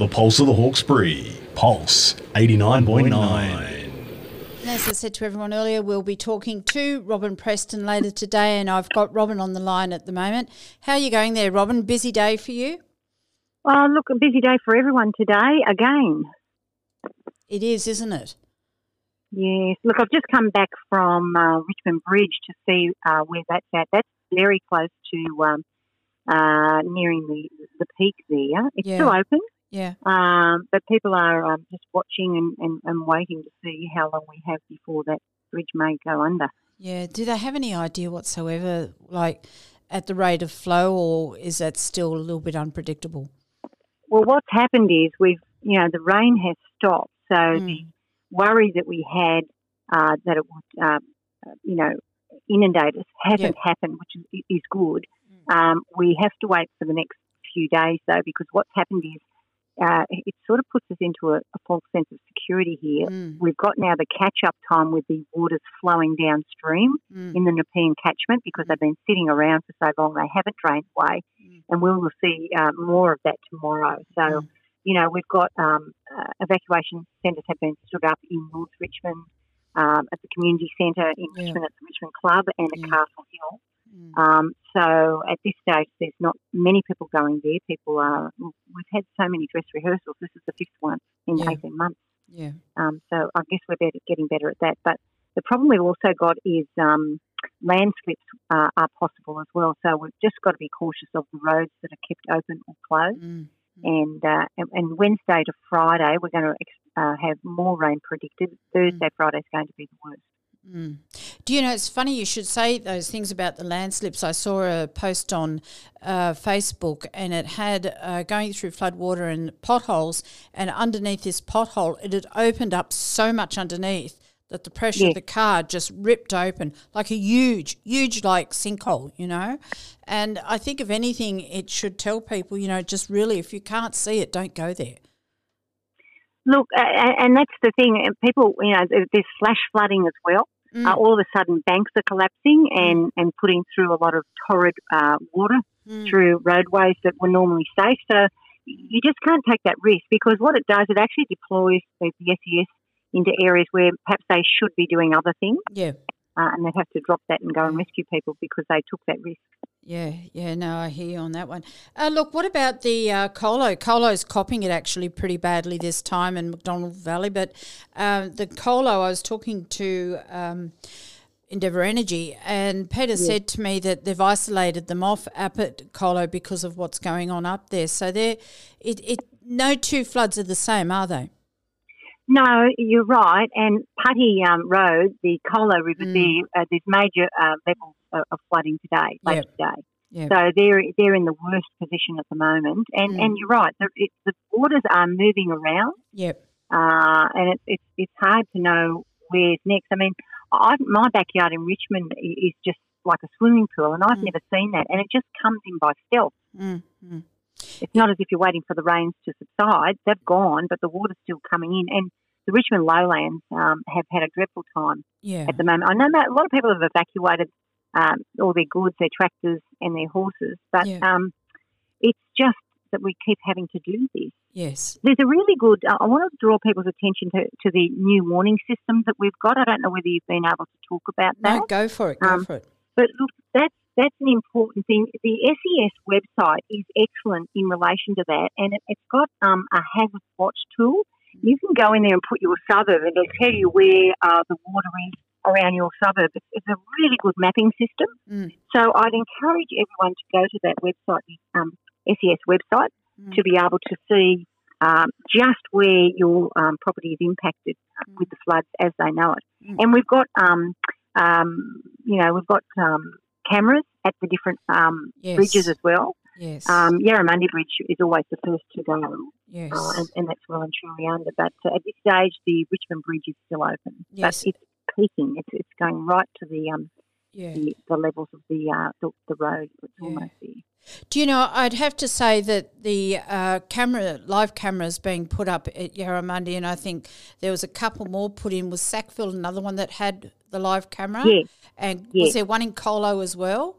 The pulse of the Hawkesbury. Pulse 89.9. As I said to everyone earlier, we'll be talking to Robyn Preston later today, and I've got Robyn on the line at the moment. How are you going there, Robyn? Busy day for you? Oh, look, a busy day for everyone today again. It is, isn't it? Yes. Look, I've just come back from uh, Richmond Bridge to see uh, where that's at. That's very close to um, uh, nearing the the peak there. It's Yeah. still open, Yeah. um, but people are um, just watching and, and, and waiting to see how long we have before that bridge may go under. Yeah. Do they have any idea whatsoever, like at the rate of flow, or is that still a little bit unpredictable? Well, what's happened is we've, you know, the rain has stopped, so Mm. the worry that we had uh, that it would, uh, you know, inundate us hasn't happened, which is, is good. Mm. Um, we have to wait for the next few days, though, because what's happened is uh, it sort of puts us into a, a false sense of security here. Mm, We've got now the catch-up time with the waters flowing downstream mm, in the Nepean catchment because they've been sitting around for so long they haven't drained away, Mm. and we will see uh, more of that tomorrow. So, Mm. you know, we've got um, uh, evacuation centres have been stood up in North Richmond, um, at the community centre in Yeah. Richmond at the Richmond Club, and Yeah. at Castle Hill. Mm. Um, so at this stage, there's not many people going there. People are. We've had so many dress rehearsals. This is the fifth one in Yeah. 18 months. yeah. Um, so I guess we're better, getting better at that. But the problem we've also got is um, landslips uh, are possible as well. So we've just got to be cautious of the roads that are kept open or closed. Mm. And, uh, and and Wednesday to Friday, we're going to uh, have more rain predicted. Thursday, Friday is going to be the worst. Mm. Do you know, it's funny you should say those things about the landslips. I saw a post on uh, Facebook and it had uh, going through floodwater and potholes, and underneath this pothole, it had opened up so much underneath that the pressure of the car just ripped open like a huge, huge, like sinkhole, you know? And I think, if anything, it should tell people, you know, just really, if you can't see it, don't go there. Look, and that's the thing. People, you know, there's flash flooding as well. Mm. Uh, all of a sudden, banks are collapsing and, and putting through a lot of torrid uh, water Mm. through roadways that were normally safe. So you just can't take that risk because what it does, it actually deploys the, the SES into areas where perhaps they should be doing other things, Yeah. uh, and they have to drop that and go and rescue people because they took that risk. Yeah, yeah, no, I hear you on that one. Uh, look, what about the uh, Colo? Colo's copping it actually pretty badly this time in McDonald Valley, but um, the Colo, I was talking to um, Endeavour Energy, and Peter said to me that they've isolated them off up at Colo because of what's going on up there. So they're, it, it, no two floods are the same, are they? No, you're right. And Putty um, Road, the Colo River Mm. there, uh, there's major uh, levels of, flooding today, later today. Yeah. So they're they're in the worst position at the moment. And Mm. and you're right, the, it, the waters are moving around, Yep. uh, and it's it's it's hard to know where's next. I mean, I, my backyard in Richmond is just like a swimming pool, and I've Mm. never seen that. And it just comes in by stealth. Mm, mm. It's not as if you're waiting for the rains to subside. They've gone, but the water's still coming in. And the Richmond lowlands um, have had a dreadful time Yeah. at the moment. I know that a lot of people have evacuated um, all their goods, their tractors, and their horses, but Yeah. um, it's just that we keep having to do this. Yes. There's a really good. I want to draw people's attention to, to the new warning systems that we've got. I don't know whether you've been able to talk about that. No, go for it. Go Um, for it. But look, that's that's an important thing. The SES website is excellent in relation to that, and it, it's got um, a hazard watch tool. You can go in there and put your suburb, and it'll tell you where uh, the water is around your suburb. It's, it's a really good mapping system. Mm. So I'd encourage everyone to go to that website, the um, SES website, Mm. to be able to see um, just where your um, property is impacted with the floods as they know it. Mm. And we've got, um, um, you know, we've got um, cameras at the different um, Yes. bridges as well. Yes. Um, Yarramundi Bridge is always the first to go, yes. uh, and, and that's well and truly under. But uh, at this stage, the Richmond Bridge is still open. Yes. But it's peaking. It's, it's going right to the um, yeah. the, the levels of the, uh, the the road. It's Yeah. almost there. Do you know, I'd have to say that the uh, camera, live cameras being put up at Yarramundi, and I think there was a couple more put in. Was Sackville another one that had the live camera? Yes. And was there one in Colo as well?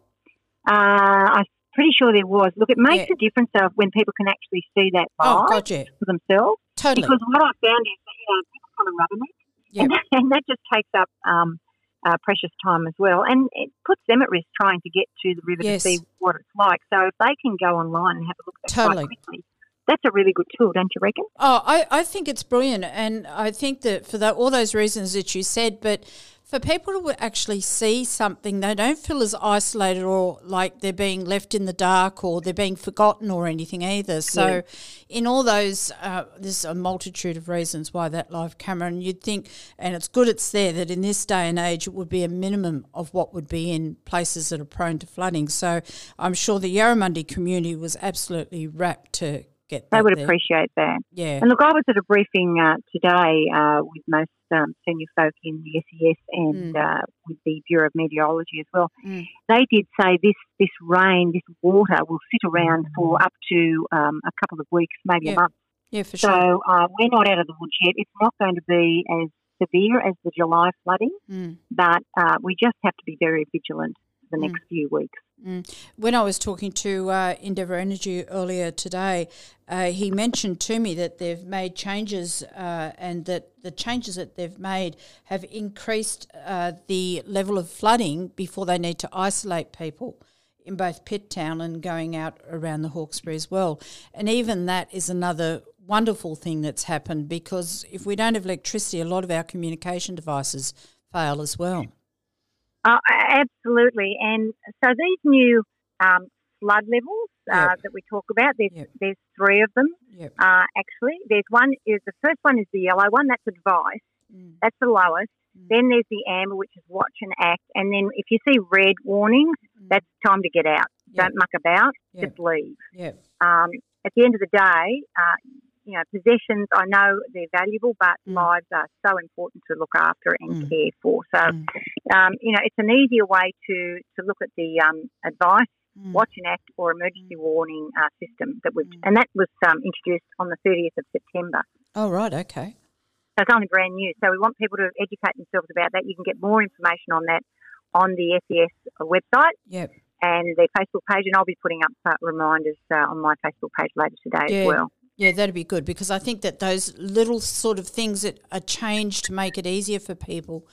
Uh, I pretty sure there was. Look, it makes Yeah. a difference though when people can actually see that Oh, gotcha. for themselves. Totally. Because what I found is that, you know, people kind of rubberneck, Yep. and, and that just takes up um, uh, precious time as well, and it puts them at risk trying to get to the river Yes. to see what it's like. So if they can go online and have a look at that Totally. quite quickly, that's a really good tool, don't you reckon? Oh, I, I think it's brilliant, and I think that for that, all those reasons that you said, but for people to actually see something, they don't feel as isolated or like they're being left in the dark or they're being forgotten or anything either. So, in all those, uh, there's a multitude of reasons why that live camera, and you'd think, and it's good it's there, that in this day and age, it would be a minimum of what would be in places that are prone to flooding. So, I'm sure the Yarramundi community was absolutely rapt to get They would there. appreciate that. Yeah. And look, I was at a briefing uh, today uh, with most um, senior folk in the SES and uh, with the Bureau of Meteorology as well. Mm. They did say this this rain, this water will sit around for up to um, a couple of weeks, maybe Yeah, a month. Yeah, for sure. So uh, we're not out of the woods yet. It's not going to be as severe as the July flooding, Mm. but uh, we just have to be very vigilant the Mm. next few weeks. When I was talking to uh, Endeavour Energy earlier today, uh, he mentioned to me that they've made changes uh, and that the changes that they've made have increased uh, the level of flooding before they need to isolate people in both Pitt Town and going out around the Hawkesbury as well. And even that is another wonderful thing that's happened because if we don't have electricity, a lot of our communication devices fail as well. Uh, absolutely. And so these new um, flood levels uh, Yep. that we talk about, there's, Yep. there's three of them Yep. uh, actually. There's one is the first one is the yellow one. That's advice. Mm. That's the lowest. Mm. Then there's the amber, which is watch and act. And then if you see red warnings, Mm. that's time to get out. Don't muck about. Just leave. Um, at the end of the day, uh, you know, possessions, I know they're valuable, but Mm. lives are so important to look after and Mm. care for. So, Mm. um, you know, it's an easier way to, to look at the um, advice, Mm. watch and act, or emergency warning uh, system that was, Mm. and that was um, introduced on the 30th of September. Oh, right, okay. So it's only brand new. So we want people to educate themselves about that. You can get more information on that on the SES website Yep. and their Facebook page, and I'll be putting up uh, reminders uh, on my Facebook page later today Yeah. as well. Yeah, that'd be good because I think that those little sort of things that are changed to make it easier for people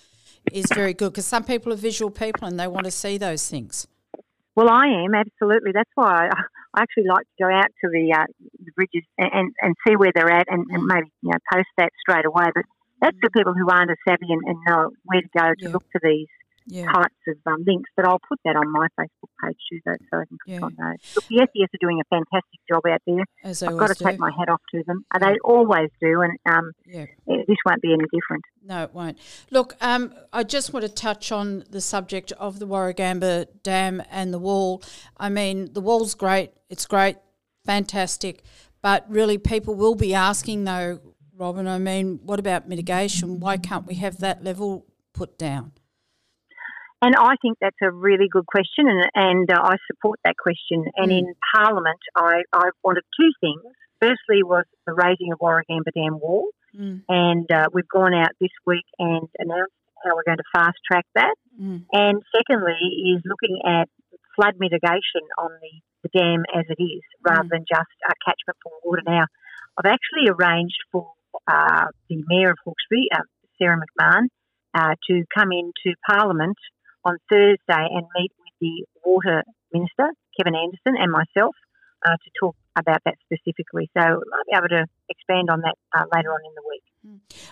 is very good because some people are visual people and they want to see those things. Well, I am absolutely. That's why I, actually like to go out to the uh, the bridges and, and, see where they're at, and, and maybe you know post that straight away. But that's for people who aren't as savvy and, and know where to go to Yeah. look for these Yeah. types of um, links. But I'll put that on my Facebook page too, so, so I can click Yeah. on those. Look, the SES are doing a fantastic job out there. As I've got to always take my hat off to them. Uh, They always do, and um, Yeah. eh, this won't be any different. No, it won't. Look, um, I just want to touch on the subject of the Warragamba Dam and the wall. I mean, the wall's great. It's great, fantastic. But really, people will be asking, though, Robyn, I mean, what about mitigation? Why can't we have that level put down? And I think that's a really good question, and, and uh, I support that question. And Mm. in Parliament, I, I wanted two things. Firstly, was the raising of Warragamba Dam Wall, Mm, and uh, we've gone out this week and announced how we're going to fast track that. mm, And secondly, is looking at flood mitigation on the, the dam as it is, rather Mm. than just a catchment for water. Now, I've actually arranged for uh, the Mayor of Hawkesbury, uh, Sarah McMahon, uh, to come into Parliament on Thursday and meet with the Water Minister, Kevin Anderson, and myself uh, to talk about that specifically. So I'll be able to expand on that uh, later on in the week.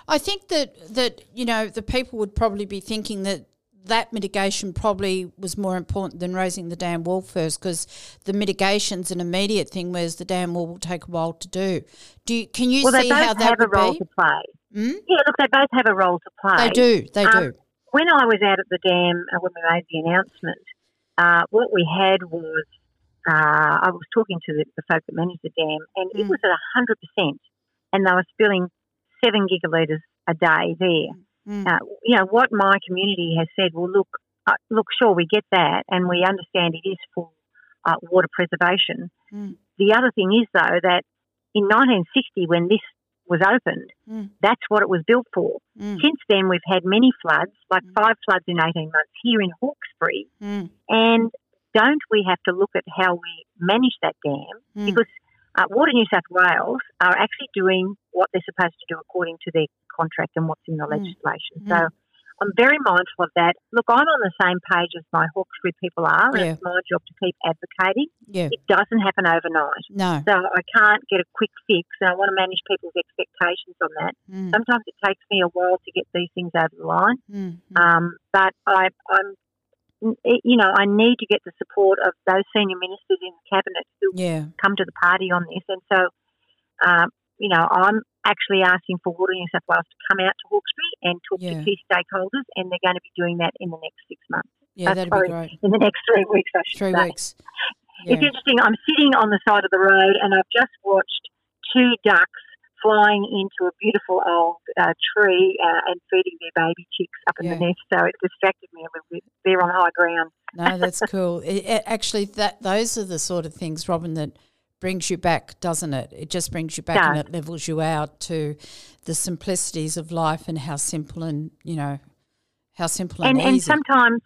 I think that that you know the people would probably be thinking that that mitigation probably was more important than raising the dam wall first because the mitigation's an immediate thing, whereas the dam wall will take a while to do. Do you, can you Well, see how that have a role be? to play. Hmm? Yeah, look, they both have a role to play. They do, they Um, do. When I was out at the dam uh, when we made the announcement, uh, what we had was uh, I was talking to the, the folk that manage the dam, and it Mm. was at hundred percent, and they were spilling seven gigalitres a day there. Mm. Uh, you know what my community has said. Well, look, uh, look, sure we get that, and we understand it is for uh, water preservation. Mm. The other thing is though that in 1960, when this was opened, Mm. that's what it was built for. Mm, Since then, we've had many floods, like Mm. five floods in 18 months here in Hawkesbury, mm, and don't we have to look at how we manage that dam? Mm. Because uh, Water New South Wales are actually doing what they're supposed to do according to their contract and what's in the Mm. legislation. So I'm very mindful of that. Look, I'm on the same page as my Hawkesbury people are, and Yeah. it's my job to keep advocating. Yeah. It doesn't happen overnight. No. So I can't get a quick fix, and I want to manage people's expectations on that. Mm. Sometimes it takes me a while to get these things over the line, Mm. Mm. um, but I, I'm, you know, I need to get the support of those senior ministers in the cabinet who Yeah. come to the party on this, and so, um, you know, I'm actually asking for Water New South Wales to come out to Hawkesbury and talk Yeah. to key stakeholders, and they're going to be doing that in the next six months. Yeah, Uh, that'd sorry, be great. In the next three weeks, I should Three say. weeks. It's interesting. I'm sitting on the side of the road and I've just watched two ducks flying into a beautiful old uh, tree uh, and feeding their baby chicks up in Yeah. the nest. So it distracted me a little bit. They're on high ground. No, that's cool. It- actually, that those are the sort of things, Robyn, that brings you back, doesn't it? It just brings you back and it levels you out to the simplicities of life and how simple and you know how simple and, And, and easy. sometimes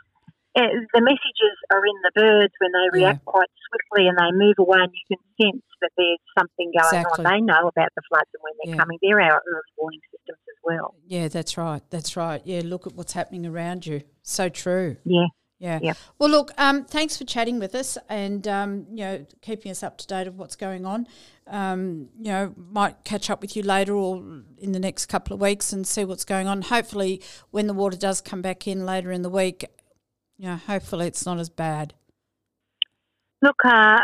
uh, the messages are in the birds when they Yeah. react quite swiftly and they move away, and you can sense that there's something going Exactly. on. They know about the floods and when they're Yeah. coming. They're our early warning systems as well. yeah, that's right. That's right. Yeah, look at what's happening around you. So true. Yeah. Yeah. Yep. Well, look, um, thanks for chatting with us and um, you know keeping us up to date of what's going on. Um, you know, might catch up with you later or in the next couple of weeks and see what's going on. Hopefully, when the water does come back in later in the week, you know, hopefully it's not as bad. Look, uh,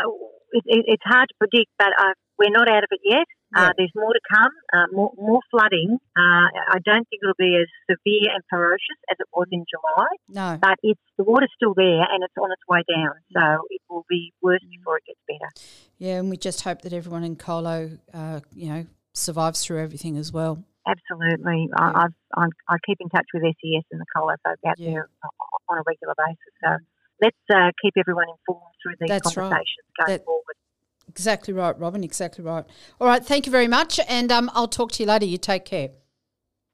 it, it, it's hard to predict, but uh, we're not out of it yet. Uh, there's more to come, uh, more, more flooding. Uh, I don't think it'll be as severe and ferocious as it was in July, No. but it's the water's still there and it's on its way down. So it will be worse before it gets better. Yeah, and we just hope that everyone in Colo, uh, you know, survives through everything as well. Absolutely. Yeah. I, I've, I'm, I keep in touch with SES and the Colo folk out Yeah. there on a regular basis. So let's uh, keep everyone informed through these That's right. conversations going That- forward. Exactly right, Robyn. Exactly right. All right. Thank you very much, and um, I'll talk to you later. You take care.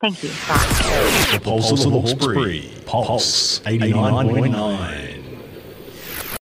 Thank you. Bye. The Pulse of the Hawkesbury. Pulse 89.9.